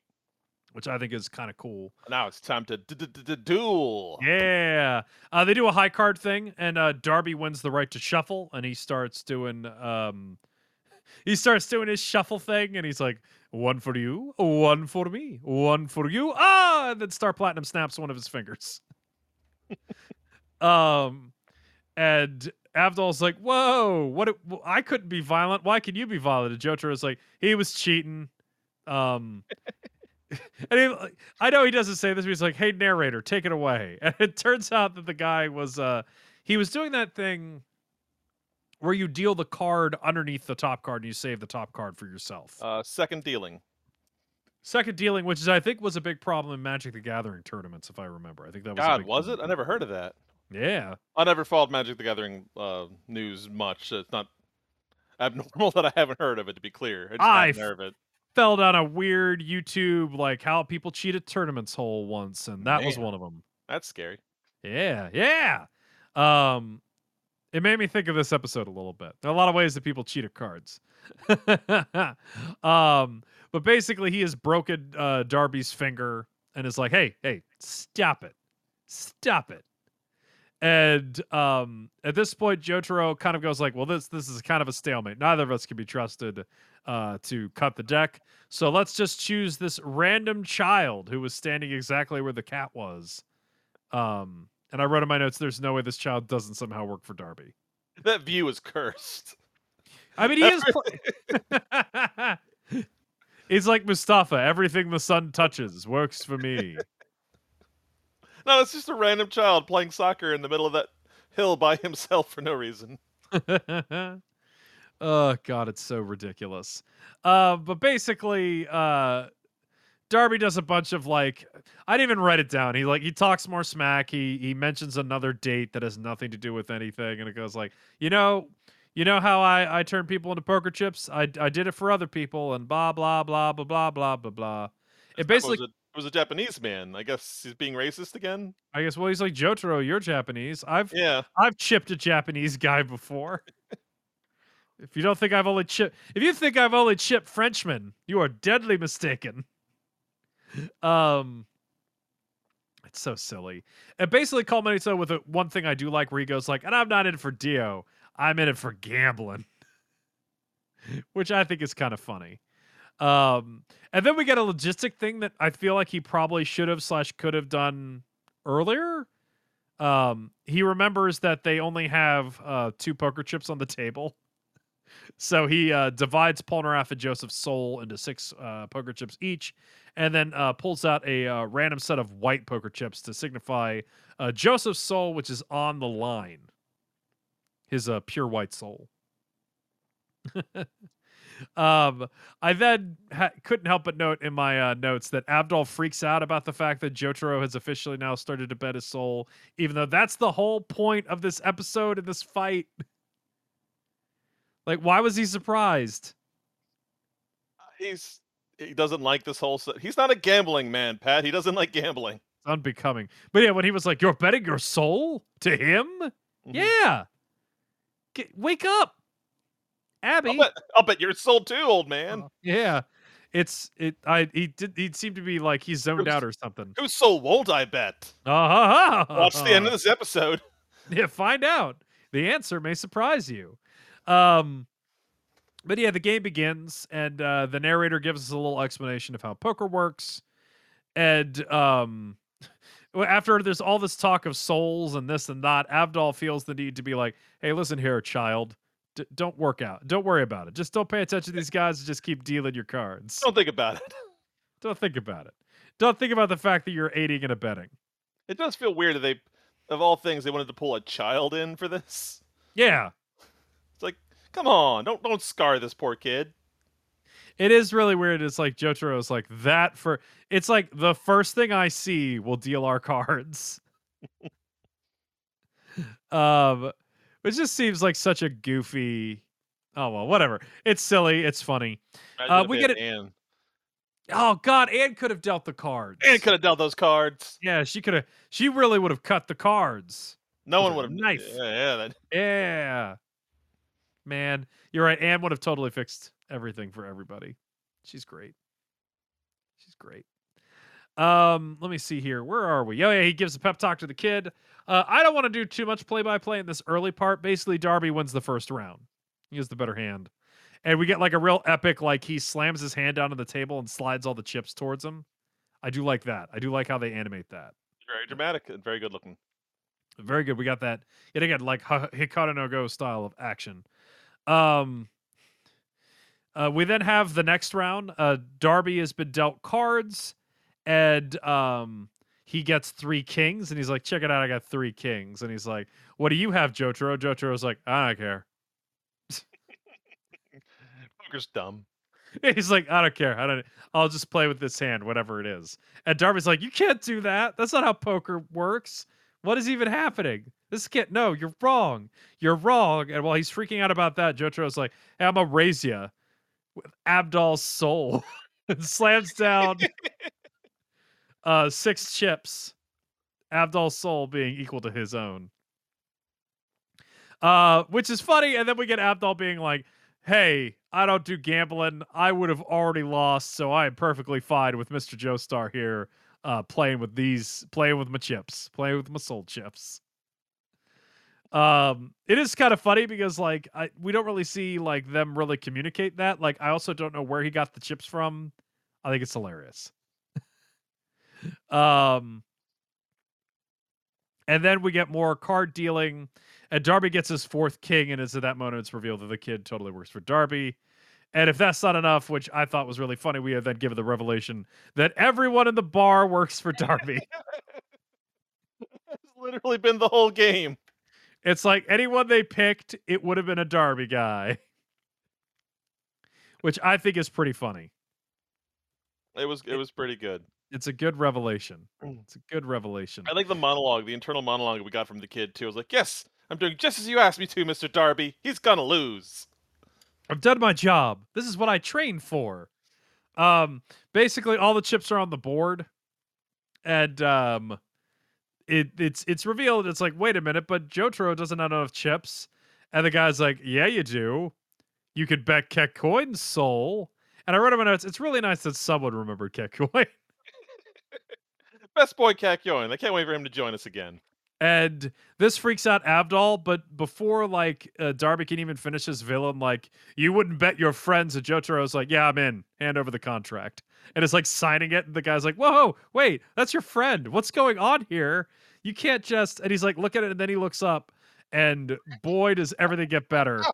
[SPEAKER 1] Which I think is kind of cool.
[SPEAKER 2] Now it's time to duel.
[SPEAKER 1] Yeah, uh, they do a high card thing, and uh, Darby wins the right to shuffle, and he starts doing um, he starts doing his shuffle thing, and he's like, one for you, one for me, one for you. Ah, and then Star Platinum snaps one of his fingers. um, and Avdol's like, "Whoa, what? it- I couldn't be violent. Why can you be violent?" And Jotaro's like, "He was cheating." Um, and he, I know he doesn't say this, but he's like, "Hey, narrator, take it away." And it turns out that the guy was uh, he was doing that thing where you deal the card underneath the top card and you save the top card for yourself.
[SPEAKER 2] Uh, second dealing.
[SPEAKER 1] Second dealing, which is I think was a big problem in Magic the Gathering tournaments, if I remember. I think that was
[SPEAKER 2] God, was it? I never heard of that.
[SPEAKER 1] Yeah.
[SPEAKER 2] I never followed Magic the Gathering uh, news much. so It's not abnormal that I haven't heard of it. To be clear, I just
[SPEAKER 1] I
[SPEAKER 2] heard of it.
[SPEAKER 1] Fell down a weird YouTube like how people cheat at tournaments hole once, and that was one of them.
[SPEAKER 2] That's scary.
[SPEAKER 1] Yeah, yeah. Um, it made me think of this episode a little bit. There are a lot of ways that people cheat at cards. um, but basically, he has broken uh, Darby's finger and is like, "Hey, hey, stop it, stop it." And um, at this point, Jotaro kind of goes like, "Well, this this is kind of a stalemate. Neither of us can be trusted uh, to cut the deck. So let's just choose this random child who was standing exactly where the cat was." Um, and I wrote in my notes, "There's no way this child doesn't somehow work for Darby."
[SPEAKER 2] That view is cursed.
[SPEAKER 1] I mean, he is. Pl- He's like Mustafa. Everything the sun touches works for me.
[SPEAKER 2] No, it's just a random child playing soccer in the middle of that hill by himself for no reason.
[SPEAKER 1] Oh god, it's so ridiculous. Uh, but basically, uh, Darby does a bunch of like I didn't even write it down. He like he talks more smack. He he mentions another date that has nothing to do with anything, and it goes like, you know, you know how I I turn people into poker chips. I I did it for other people, and blah blah blah blah blah blah blah blah. It basically,
[SPEAKER 2] was a, it was a Japanese man. I guess he's being racist again.
[SPEAKER 1] I guess, well, he's like Jotaro. You're Japanese. I've
[SPEAKER 2] Yeah.
[SPEAKER 1] I've chipped a Japanese guy before. If you don't think I've only chipped, if you think I've only chipped Frenchmen, you are deadly mistaken. Um, it's so silly. It basically culminates though with a, one thing I do like, where he goes like, "And I'm not in for Dio. I'm in it for gambling," which I think is kind of funny. Um, and then we get a logistic thing that I feel like he probably should have slash could have done earlier um he remembers that they only have uh two poker chips on the table So he uh, divides Polnareff and Joseph's soul into six uh, poker chips each, and then uh, pulls out a uh, random set of white poker chips to signify uh, Joseph's soul, which is on the line. His uh, pure white soul. um, I then ha- couldn't help but note in my notes that Avdol freaks out about the fact that Jotaro has officially now started to bet his soul, even though that's the whole point of this episode and this fight. Like, why was he surprised?
[SPEAKER 2] He's he doesn't like this whole. He's not a gambling man, Pat. He doesn't like gambling.
[SPEAKER 1] It's unbecoming. But yeah, when he was like, "You're betting your soul to him,"
[SPEAKER 2] Mhm.
[SPEAKER 1] yeah, Get, wake up, Abby.
[SPEAKER 2] I'll bet, I'll bet your soul too, old man.
[SPEAKER 1] Yeah, it's it. I he did. He seemed to be like he's zoned
[SPEAKER 2] Oops.
[SPEAKER 1] out or something.
[SPEAKER 2] Whose soul won't I bet?
[SPEAKER 1] Uh-huh.
[SPEAKER 2] Watch the end of this episode.
[SPEAKER 1] Yeah, find out. The answer may surprise you. Um, but yeah, the game begins, and uh, the narrator gives us a little explanation of how poker works. And um, after there's all this talk of souls and this and that, Avdol feels the need to be like, "Hey, listen here, child. D- don't work out. Don't worry about it. Just don't pay attention to these guys. And just keep dealing your cards.
[SPEAKER 2] Don't think about it.
[SPEAKER 1] Don't think about it. Don't think about the fact that you're aiding and abetting.
[SPEAKER 2] It does feel weird that they, of all things, they wanted to pull a child in for this.
[SPEAKER 1] Yeah,
[SPEAKER 2] come on, don't don't scar this poor kid.
[SPEAKER 1] It is really weird. It's like Jotaro's like that for it's like the first thing I see will deal our cards. um it just seems like such a goofy oh well whatever. It's silly, it's funny. Uh, we get it-
[SPEAKER 2] Anne.
[SPEAKER 1] Oh god, Anne could have dealt the cards.
[SPEAKER 2] Anne could have dealt those cards.
[SPEAKER 1] Yeah, she could have she really would have cut the cards.
[SPEAKER 2] No one would have.
[SPEAKER 1] knife.
[SPEAKER 2] Yeah, yeah. That,
[SPEAKER 1] Yeah. Man, you're right. Anne would have totally fixed everything for everybody. She's great. She's great. Um, let me see here. Where are we? Oh yeah, he gives a pep talk to the kid. Uh, I don't want to do too much play by play in this early part. Basically, Darby wins the first round. He has the better hand. And we get like a real epic, like he slams his hand down on the table and slides all the chips towards him. I do like that. I do like how they animate that.
[SPEAKER 2] very dramatic and very good looking.
[SPEAKER 1] Very good. We got that yet again, like Hikaru no Go style of action. Um, uh, we then have the next round. Uh, Darby has been dealt cards, and um, he gets three kings, and he's like, "Check it out, I got three kings." And he's like, "What do you have, Jotaro?" Jotaro's like, "I don't care."
[SPEAKER 2] Poker's dumb.
[SPEAKER 1] He's like, "I don't care. I don't. I'll just play with this hand, whatever it is." And Darby's like, "You can't do that. That's not how poker works. What is even happening? This can't. No, you're wrong. You're wrong." And while he's freaking out about that, Jotaro's like, "Hey, I'm gonna raise you with Avdol's soul." and slams down uh six chips. Avdol's soul being equal to his own. Uh, which is funny, and then we get Abdal being like, hey, I don't do gambling. I would have already lost, so I am perfectly fine with Mr. Joestar here, uh, playing with these, playing with my chips, playing with my soul chips. Um, it is kind of funny because like I we don't really see like them really communicate that. Like I also don't know where he got the chips from. I think it's hilarious. um, and then we get more card dealing. And Darby gets his fourth king, and it's at that moment it's revealed that the kid totally works for Darby. And if that's not enough, which I thought was really funny, we have then given the revelation that everyone in the bar works for Darby.
[SPEAKER 2] It's literally been the whole game.
[SPEAKER 1] it's like anyone they picked, it would have been a Darby guy. Which I think is pretty funny.
[SPEAKER 2] It was it was pretty good.
[SPEAKER 1] It's a good revelation.
[SPEAKER 2] Mm.
[SPEAKER 1] It's a good revelation.
[SPEAKER 2] I like the monologue, the internal monologue we got from the kid too. I was like, "Yes, I'm doing just as you asked me to, Mister Darby. He's gonna lose."
[SPEAKER 1] I've done my job. This is what I trained for. Um, basically, all the chips are on the board, and um, it it's it's revealed. It's like, wait a minute, but Jotaro doesn't have enough chips, and the guy's like, yeah, you do. You could bet Kakyoin's soul. And I wrote in my notes. It's really nice that someone remembered Kekkoin.
[SPEAKER 2] Best boy Kakyoin. I can't wait for him to join us again.
[SPEAKER 1] And this freaks out Avdol, but before like uh, Darby can even finish his villain, like you wouldn't bet your friends. And Jotaro's like, "Yeah, I'm in. Hand over the contract." And it's like signing it. And the guy's like, "Whoa, wait, that's your friend. What's going on here? You can't just." And he's like, "Look at it." And then he looks up, and boy, does everything get better.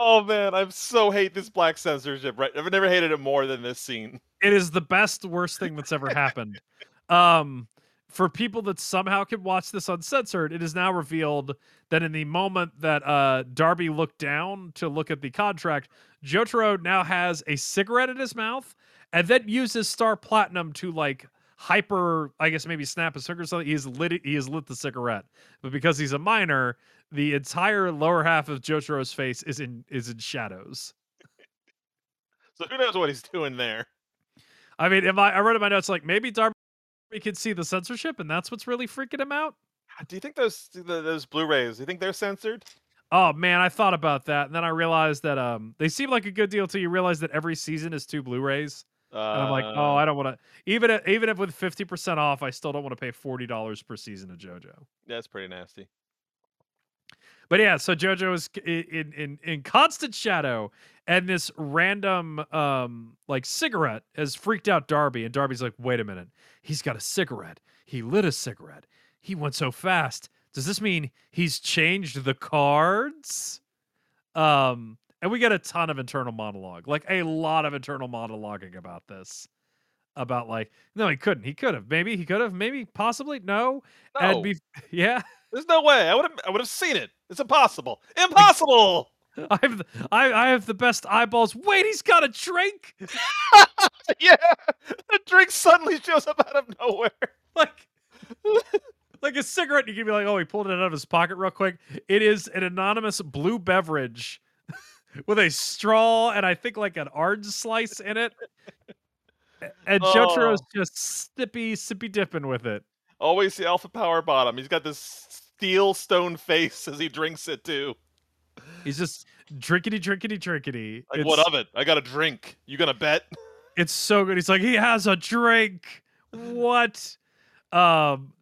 [SPEAKER 2] Oh man, I so hate this black censorship. Right, I've never hated it more than this scene.
[SPEAKER 1] It is the best worst thing that's ever happened. Um, for people that somehow can watch this uncensored, it is now revealed that in the moment that uh, Darby looked down to look at the contract, Jotaro now has a cigarette in his mouth and then uses Star Platinum to like hyper, I guess maybe snap a cigarette or something. He He's lit he has lit the cigarette. But because he's a minor, the entire lower half of Jotaro's face is in is in shadows.
[SPEAKER 2] So who knows what he's doing there?
[SPEAKER 1] I mean, am I I wrote in my notes like maybe Darby can see the censorship and that's what's really freaking him out?
[SPEAKER 2] Do you think those those Blu-rays? Do you think they're censored?
[SPEAKER 1] Oh man, I thought about that, and then I realized that um they seem like a good deal till you realize that every season is two Blu-rays.
[SPEAKER 2] Uh,
[SPEAKER 1] And I'm like, oh, I don't want to. Even if, even if with fifty percent off, I still don't want to pay forty dollars per season of JoJo.
[SPEAKER 2] that's pretty nasty.
[SPEAKER 1] But yeah, so JoJo is in in in constant shadow, and this random um like cigarette has freaked out Darby, and Darby's like, wait a minute, he's got a cigarette. He lit a cigarette. He went so fast. Does this mean he's changed the cards? Um, and we get a ton of internal monologue, like a lot of internal monologuing about this. About like, no, he couldn't. He could have. Maybe he could have. Maybe possibly. No.
[SPEAKER 2] No,
[SPEAKER 1] And be yeah.
[SPEAKER 2] there's no way. I would have. I would have seen it. It's impossible. Impossible.
[SPEAKER 1] I have the, I, I have the best eyeballs. Wait, he's got a drink.
[SPEAKER 2] yeah, the drink suddenly shows up out of nowhere.
[SPEAKER 1] Like like a cigarette. You can be like, oh, he pulled it out of his pocket real quick. It is an anonymous blue beverage with a straw and I think like an orange slice in it. And Jotaro's oh. just sippy, sippy dipping with it.
[SPEAKER 2] Always the alpha power bottom. He's got this steel stone face as he drinks it too.
[SPEAKER 1] He's just drinkity, drinkity, drinkity.
[SPEAKER 2] Like
[SPEAKER 1] it's,
[SPEAKER 2] what of it? I got a drink. You gonna bet?
[SPEAKER 1] It's so good. He's like, he has a drink. What? Um,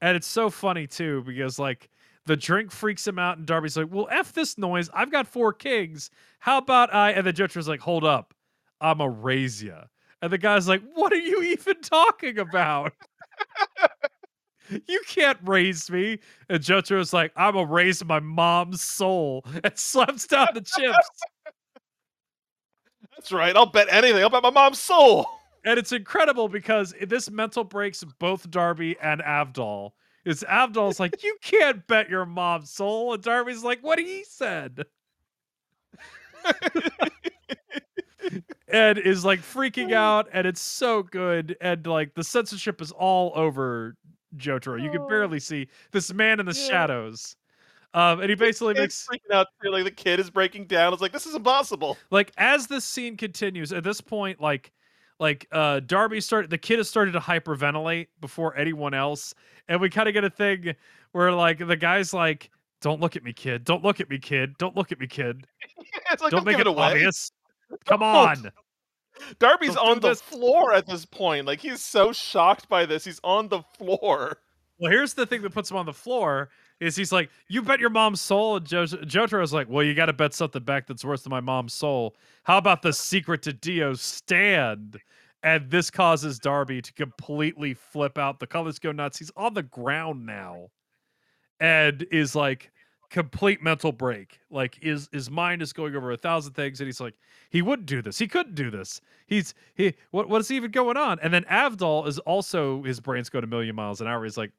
[SPEAKER 1] and it's so funny too because like the drink freaks him out, and Darby's like, "Well, f this noise. I've got four kings. How about I?" And then Jotaro's like, "Hold up, I'm a raise ya." And the guy's like, "What are you even talking about?" You can't raise me. And Jotaro's like, I'm gonna raise my mom's soul and slaps down the chips.
[SPEAKER 2] That's right. I'll bet anything. I'll bet my mom's soul.
[SPEAKER 1] And it's incredible because this mental breaks both Darby and Avdol. Is Avdol's like, you can't bet your mom's soul, and Darby's like, what he said. and is like freaking out, and it's so good, and like the censorship is all over Jotaro. You can
[SPEAKER 2] Oh.
[SPEAKER 1] barely see this man in the
[SPEAKER 2] Yeah.
[SPEAKER 1] shadows. Um, and he basically makes
[SPEAKER 2] freaking out. too, Like the kid is breaking down. It's like this is impossible.
[SPEAKER 1] like as this scene continues at this point like like uh darby started the kid has started to hyperventilate before anyone else and we kind of get a thing where like the guy's like don't look at me kid don't look at me kid don't look at me kid
[SPEAKER 2] it's like
[SPEAKER 1] don't make it
[SPEAKER 2] away.
[SPEAKER 1] obvious come on
[SPEAKER 2] Darby's
[SPEAKER 1] Don't
[SPEAKER 2] on the
[SPEAKER 1] this.
[SPEAKER 2] floor at this point. Like he's so shocked by this. He's on the floor.
[SPEAKER 1] well here's the thing that puts him on the floor is he's like you bet your mom's soul and jo- jotaro's like well you got to bet something back that's worse than my mom's soul how about the secret to dio's stand and this causes darby to completely flip out the colors go nuts he's on the ground now and is like complete mental break. Like his his mind is going over a thousand things and he's like he wouldn't do this. He couldn't do this. He's he what what is even going on? And then avdol is also his brain's going a million miles an hour. He's like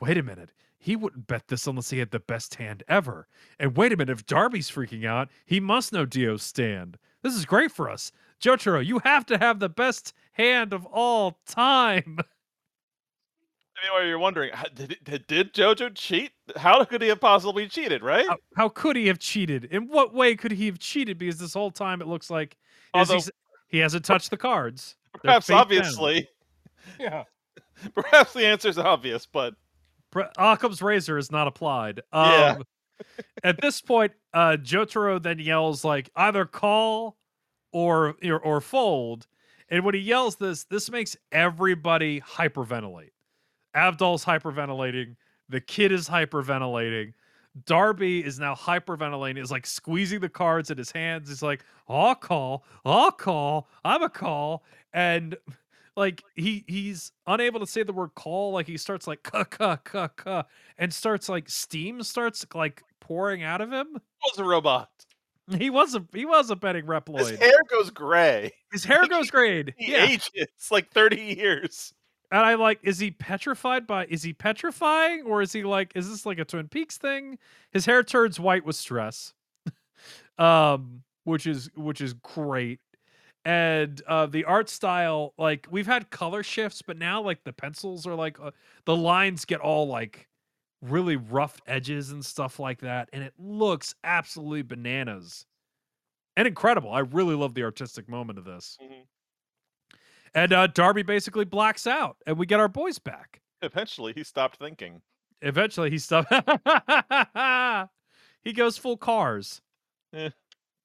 [SPEAKER 1] wait a minute. He wouldn't bet this unless he had the best hand ever. And wait a minute if darby's freaking out he must know dio's stand. This is great for us. Jotaro you have to have the best hand of all time
[SPEAKER 2] Anyway, you're wondering, did, did did JoJo cheat? How could he have possibly cheated? Right?
[SPEAKER 1] how, how could he have cheated? In what way could he have cheated? Because this whole time it looks like
[SPEAKER 2] Although-
[SPEAKER 1] he hasn't touched the cards.
[SPEAKER 2] Perhaps
[SPEAKER 1] face down.
[SPEAKER 2] obviously.
[SPEAKER 1] Yeah.
[SPEAKER 2] Perhaps the answer is obvious, but
[SPEAKER 1] Bre- Occam's razor is not applied. Um,
[SPEAKER 2] Yeah.
[SPEAKER 1] at this point, uh, Jotaro then yells like either call or, or or fold. And when he yells this, this makes everybody hyperventilate. Avdol's hyperventilating. The kid is hyperventilating. Darby is now hyperventilating, is like squeezing the cards in his hands. He's like, I'll call, I'll call, I'm a call. And like he he's unable to say the word call. Like he starts like cuh cuh cuh cuh and starts like steam starts like pouring out of him.
[SPEAKER 2] He was a robot.
[SPEAKER 1] He was a he was a betting reploid.
[SPEAKER 2] His hair goes gray.
[SPEAKER 1] His hair goes gray.
[SPEAKER 2] He
[SPEAKER 1] Yeah.
[SPEAKER 2] ages like 30 years.
[SPEAKER 1] And I like, is he petrified by is he petrifying or is he like, is this like a Twin Peaks thing? His hair turns white with stress. um, which is which is great. And uh the art style, like we've had color shifts, but now like the pencils are like uh, the lines get all like really rough edges and stuff like that. And it looks absolutely bananas. And incredible. I really love the artistic moment of this.
[SPEAKER 2] Mhm.
[SPEAKER 1] And uh Darby basically blacks out and we get our boys back.
[SPEAKER 2] Eventually, he stopped thinking.
[SPEAKER 1] Eventually he stopped. he goes full Kars.
[SPEAKER 2] Eh.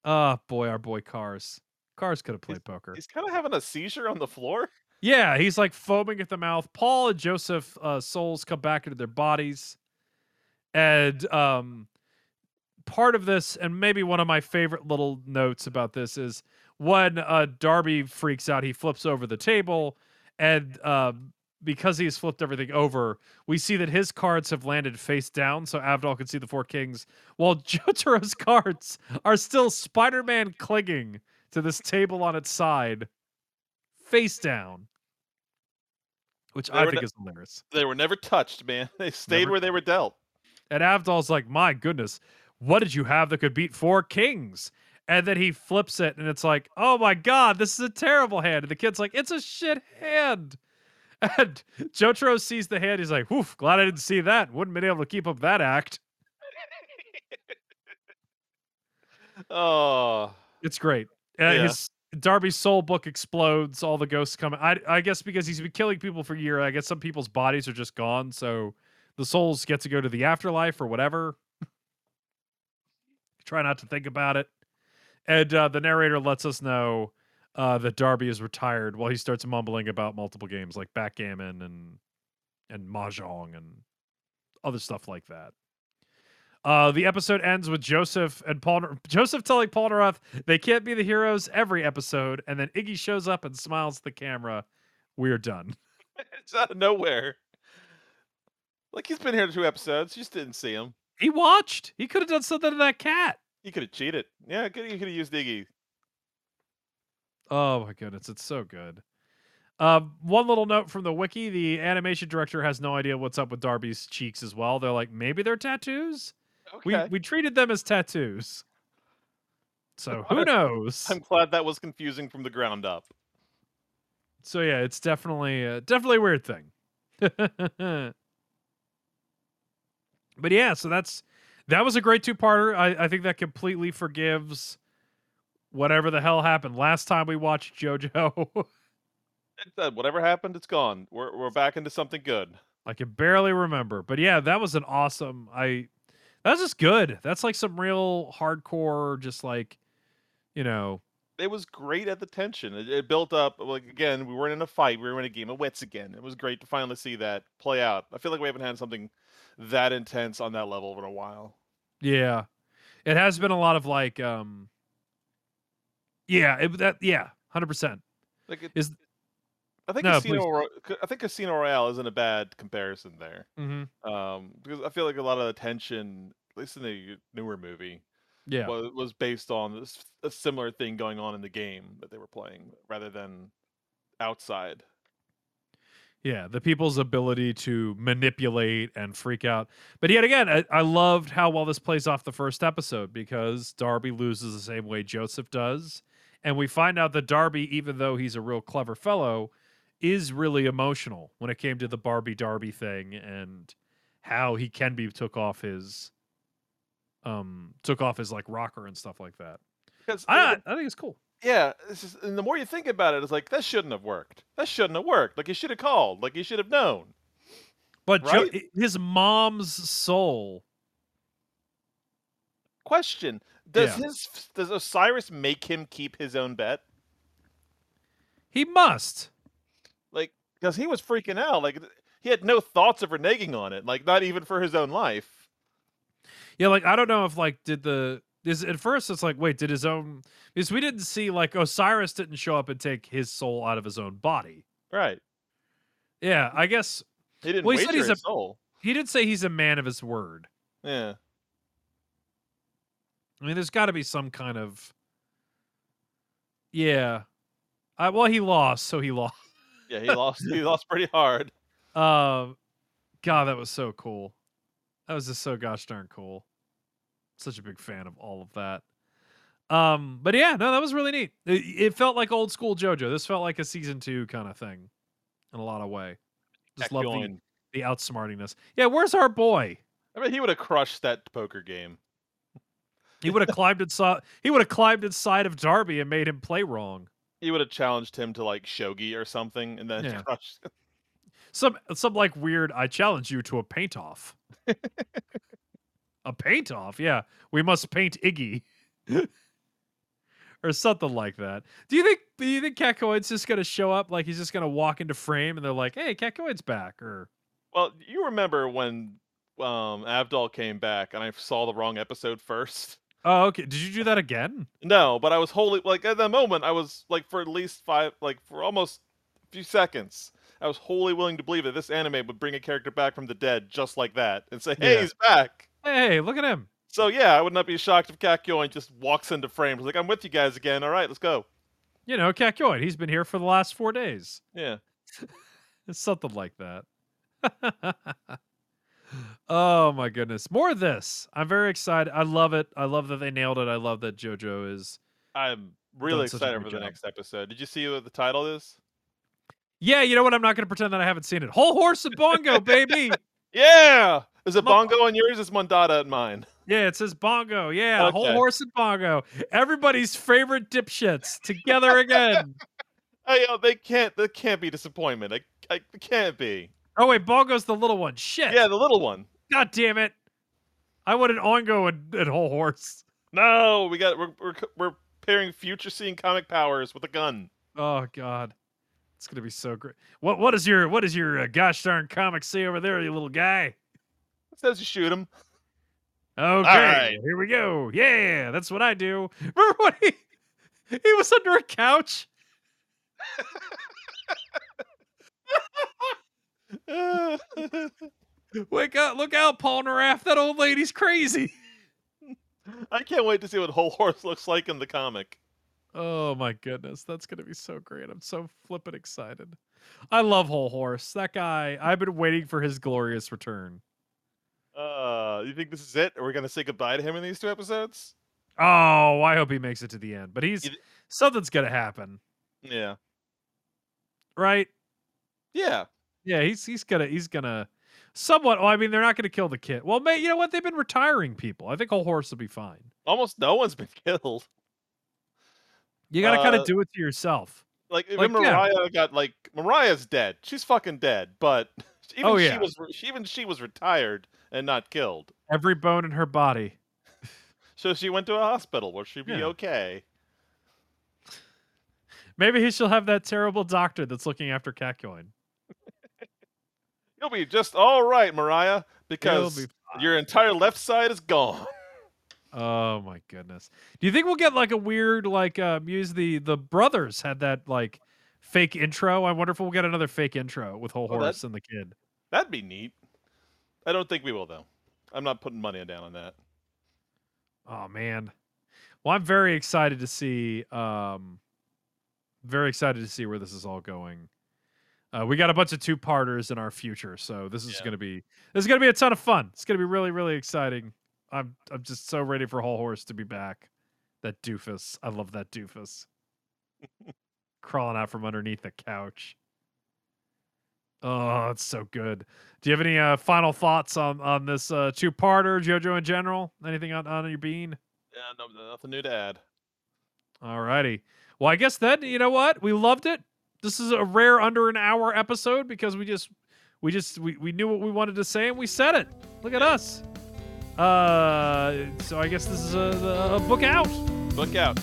[SPEAKER 1] Oh boy, our boy Kars. Kars could have played poker.
[SPEAKER 2] He's kind of having a seizure on the floor.
[SPEAKER 1] Yeah, he's like foaming at the mouth. Paul and Joseph uh, souls come back into their bodies, and um, part of this, and maybe one of my favorite little notes about this is when uh, Darby freaks out, he flips over the table, and um, because he's flipped everything over, we see that his cards have landed face down, so Avdol can see the four kings, while Jotaro's cards are still Spider-Man clinging to this table on its side, face down, which
[SPEAKER 2] They
[SPEAKER 1] I think
[SPEAKER 2] ne-
[SPEAKER 1] is hilarious.
[SPEAKER 2] They were never touched, man. They stayed
[SPEAKER 1] Never-
[SPEAKER 2] where they were dealt.
[SPEAKER 1] And Avdol's like, "My goodness, what did you have that could beat four kings?" And then he flips it, and it's like, "Oh my god, this is a terrible hand." And the kid's like, "It's a shit hand." And Jotaro sees the hand. He's like, "Woof, glad I didn't see that. Wouldn't been able to keep up that act."
[SPEAKER 2] Oh,
[SPEAKER 1] It's great. Uh,
[SPEAKER 2] Yeah.
[SPEAKER 1] His Darby's soul book explodes. All the ghosts come. I I guess because he's been killing people for a year. I guess some people's bodies are just gone, so the souls get to go to the afterlife or whatever. Try not to think about it. And uh, the narrator lets us know uh, that Darby is retired while he starts mumbling about multiple games like backgammon and and mahjong and other stuff like that. Uh, the episode ends with Joseph and Paul. Joseph telling Paul they can't be the heroes every episode, and then Iggy shows up and smiles at the camera. We're done.
[SPEAKER 2] it's out of nowhere. Like he's been here two episodes. You just didn't see him.
[SPEAKER 1] He watched. He could have done something to that cat.
[SPEAKER 2] He could have cheated. Yeah, could he could have used Iggy.
[SPEAKER 1] Oh my goodness, it's so good. Uh, one little note from the wiki: the animation director has no idea what's up with Darby's cheeks as well. They're like, maybe they're tattoos. We
[SPEAKER 2] Okay.
[SPEAKER 1] we treated them as tattoos. So who knows?
[SPEAKER 2] I'm glad that was confusing from the ground up.
[SPEAKER 1] So yeah, it's definitely uh, definitely a weird thing. but yeah, so that's that was a great two-parter. I, I think that completely forgives whatever the hell happened last time we watched JoJo.
[SPEAKER 2] It said, whatever happened, it's gone. We're we're back into something good.
[SPEAKER 1] I can barely remember, but yeah, that was an awesome. I that's just good. That's like some real hardcore, just like you know,
[SPEAKER 2] It was great at the tension. It, it built up. Like again, we weren't in a fight. We were in a game of wits again. It was great to finally see that play out. I feel like we haven't had something that intense on that level in a while.
[SPEAKER 1] Yeah. It has been a lot of like um Yeah, it, that yeah, 100%.
[SPEAKER 2] Like it,
[SPEAKER 1] Is-
[SPEAKER 2] I think
[SPEAKER 1] No,
[SPEAKER 2] Casino.
[SPEAKER 1] please.
[SPEAKER 2] Ro- I think Casino Royale isn't a bad comparison there.
[SPEAKER 1] Mhm.
[SPEAKER 2] Um, because I feel like a lot of the tension, at least in the newer movie,
[SPEAKER 1] Yeah.
[SPEAKER 2] was, was based on this, a similar thing going on in the game that they were playing, rather than outside.
[SPEAKER 1] Yeah, the people's ability to manipulate and freak out. But yet again, I, I loved how well this plays off the first episode because Darby loses the same way Joseph does. And we find out that Darby, even though he's a real clever fellow, is really emotional when it came to the Barbie Darby thing and how he can be took off his um took off his like rocker and stuff like that. I I think it's cool.
[SPEAKER 2] Yeah, just, and the more you think about it, it's like that shouldn't have worked. That shouldn't have worked. Like you should have called. Like you should have known.
[SPEAKER 1] But
[SPEAKER 2] Right?
[SPEAKER 1] his mom's soul
[SPEAKER 2] Question: Does
[SPEAKER 1] Yeah.
[SPEAKER 2] his does Osiris make him keep his own bet?
[SPEAKER 1] he must.
[SPEAKER 2] Like because he was freaking out. Like he had no thoughts of reneging on it. Like not even for his own life.
[SPEAKER 1] Yeah, like I don't know if like did the is at first it's like wait did his own because we didn't see like Osiris didn't show up and take his soul out of his own body.
[SPEAKER 2] Right.
[SPEAKER 1] Yeah, I guess
[SPEAKER 2] He didn't
[SPEAKER 1] Well, he said he's a-
[SPEAKER 2] soul.
[SPEAKER 1] he did say he's a man of his word.
[SPEAKER 2] Yeah.
[SPEAKER 1] I mean, there's got to be some kind of. Yeah. I, well, he lost, so he lost.
[SPEAKER 2] Yeah, he lost. he lost pretty hard.
[SPEAKER 1] Um, God, that was so cool. That was just so gosh darn cool. Such a big fan of all of that. Um, but yeah, no, that was really neat. It, it felt like old school JoJo. This felt like a season two kind of thing, in a lot of way. Just love the, the outsmartingness. Yeah, where's our boy?
[SPEAKER 2] I mean, he would have crushed that poker game.
[SPEAKER 1] He would have climbed inside. He would have climbed inside of Darby and made him play wrong.
[SPEAKER 2] He would have challenged him to like shogi or something, and then
[SPEAKER 1] Yeah.
[SPEAKER 2] crushed.
[SPEAKER 1] Some some like weird. I challenge you to a paint off. a paint off, yeah. We must paint Iggy, or something like that. Do you think? Do you think Kakyoin's just gonna show up? Like he's just gonna walk into frame, and they're like, "Hey, Kakyoin's back," or
[SPEAKER 2] Well, you remember when um Avdol came back, and I saw the wrong episode first.
[SPEAKER 1] oh, okay. Did you do that again?
[SPEAKER 2] No, but I was wholly like at that moment I was like for at least five like for almost a few seconds. I was wholly willing to believe that this anime would bring a character back from the dead just like that and say, "Hey,
[SPEAKER 1] Yeah.
[SPEAKER 2] he's back."
[SPEAKER 1] Hey, look at him.
[SPEAKER 2] So yeah, I would not be shocked if Kakyoin just walks into frame. He's like, "I'm with you guys again. All right, let's go."
[SPEAKER 1] You know, Kakyoin. He's been here for the last four days.
[SPEAKER 2] Yeah.
[SPEAKER 1] It's something like that. oh my goodness. More of this. I'm very excited. I love it. I love that they nailed it. I love that JoJo is
[SPEAKER 2] I'm really
[SPEAKER 1] Done such a
[SPEAKER 2] excited for the next episode. Did you see what the title is?
[SPEAKER 1] Yeah, you know what? I'm not gonna pretend that I haven't seen it. Hol Horse and Boingo, baby.
[SPEAKER 2] Yeah. Is it Boingo on yours? Is Mondatta on mine?
[SPEAKER 1] Yeah, it says Boingo. Yeah,
[SPEAKER 2] Hol
[SPEAKER 1] Horse and Boingo. Everybody's favorite dipshits together again.
[SPEAKER 2] Hey, oh, they can't. That can't be disappointment. I, I it can't be.
[SPEAKER 1] oh wait, Boingo's the little one. Shit.
[SPEAKER 2] Yeah, the little one.
[SPEAKER 1] God damn it. I wanted Oingo and, and Hol Horse.
[SPEAKER 2] No, we got. We're we're, we're pairing future seeing comic powers with a gun.
[SPEAKER 1] Oh God, it's gonna be so great. What what is your what is your uh, gosh darn comic say over there, you little guy?
[SPEAKER 2] Says you shoot him.
[SPEAKER 1] Okay,
[SPEAKER 2] right.
[SPEAKER 1] here we go. Yeah, that's what I do. Remember when he he was under a couch? Wake up! Look out, Polnareff. That old lady's crazy.
[SPEAKER 2] I can't wait to see what Hol Horse looks like in the comic.
[SPEAKER 1] Oh my goodness, that's gonna be so great. I'm so flippin' excited. I love Hol Horse. That guy. I've been waiting for his glorious return.
[SPEAKER 2] Uh, you think this is it? Are we gonna say goodbye to him in these two episodes?
[SPEAKER 1] Oh, I hope he makes it to the end. But he's
[SPEAKER 2] th-
[SPEAKER 1] something's gonna happen,
[SPEAKER 2] Yeah.
[SPEAKER 1] right?
[SPEAKER 2] Yeah.
[SPEAKER 1] Yeah, he's he's gonna he's gonna somewhat. Oh, I mean, they're not gonna kill the kid. Well, may, you know what? They've been retiring people. I think Hol Horse will be fine.
[SPEAKER 2] Almost no one's been killed.
[SPEAKER 1] You gotta kind
[SPEAKER 2] Uh,
[SPEAKER 1] of do it to yourself.
[SPEAKER 2] Like
[SPEAKER 1] Like,
[SPEAKER 2] even
[SPEAKER 1] yeah.
[SPEAKER 2] Mariah got like Mariah's dead. She's fucking dead. But even
[SPEAKER 1] Oh,
[SPEAKER 2] she was even she was retired and not killed.
[SPEAKER 1] Every bone in her body.
[SPEAKER 2] So she went to a hospital where she'd be
[SPEAKER 1] Yeah.
[SPEAKER 2] okay.
[SPEAKER 1] Maybe he shall have that terrible doctor that's looking after Kakyoin.
[SPEAKER 2] You'll be just all right, Mariah, because
[SPEAKER 1] be
[SPEAKER 2] your entire left side is gone.
[SPEAKER 1] Oh my goodness. Do you think we'll get like a weird like uh muse the the brothers had that like fake intro? I wonder if we'll get another fake intro with Hol
[SPEAKER 2] Oh,
[SPEAKER 1] horse and the kid.
[SPEAKER 2] That'd be neat. I don't think we will though. I'm not putting money down on that.
[SPEAKER 1] Oh man. Well, I'm very excited to see um very excited to see where this is all going. Uh, we got a bunch of two parters in our future, so this is
[SPEAKER 2] Yeah.
[SPEAKER 1] gonna be this is gonna be a ton of fun. It's gonna be really, really exciting. I'm I'm just so ready for Hol Horse to be back. That doofus. I love that doofus. Crawling out from underneath the couch. Oh, it's so good. Do you have any uh, final thoughts on on this uh, two parter, JoJo in general? Anything on, on your bean?
[SPEAKER 2] Yeah, no, nothing new to add.
[SPEAKER 1] All righty. Well, I guess then you know what? We loved it. This is a rare under an hour episode because we just we just we, we knew what we wanted to say and we said it. Look at us. Uh so I guess this is a, a book out.
[SPEAKER 2] Book out.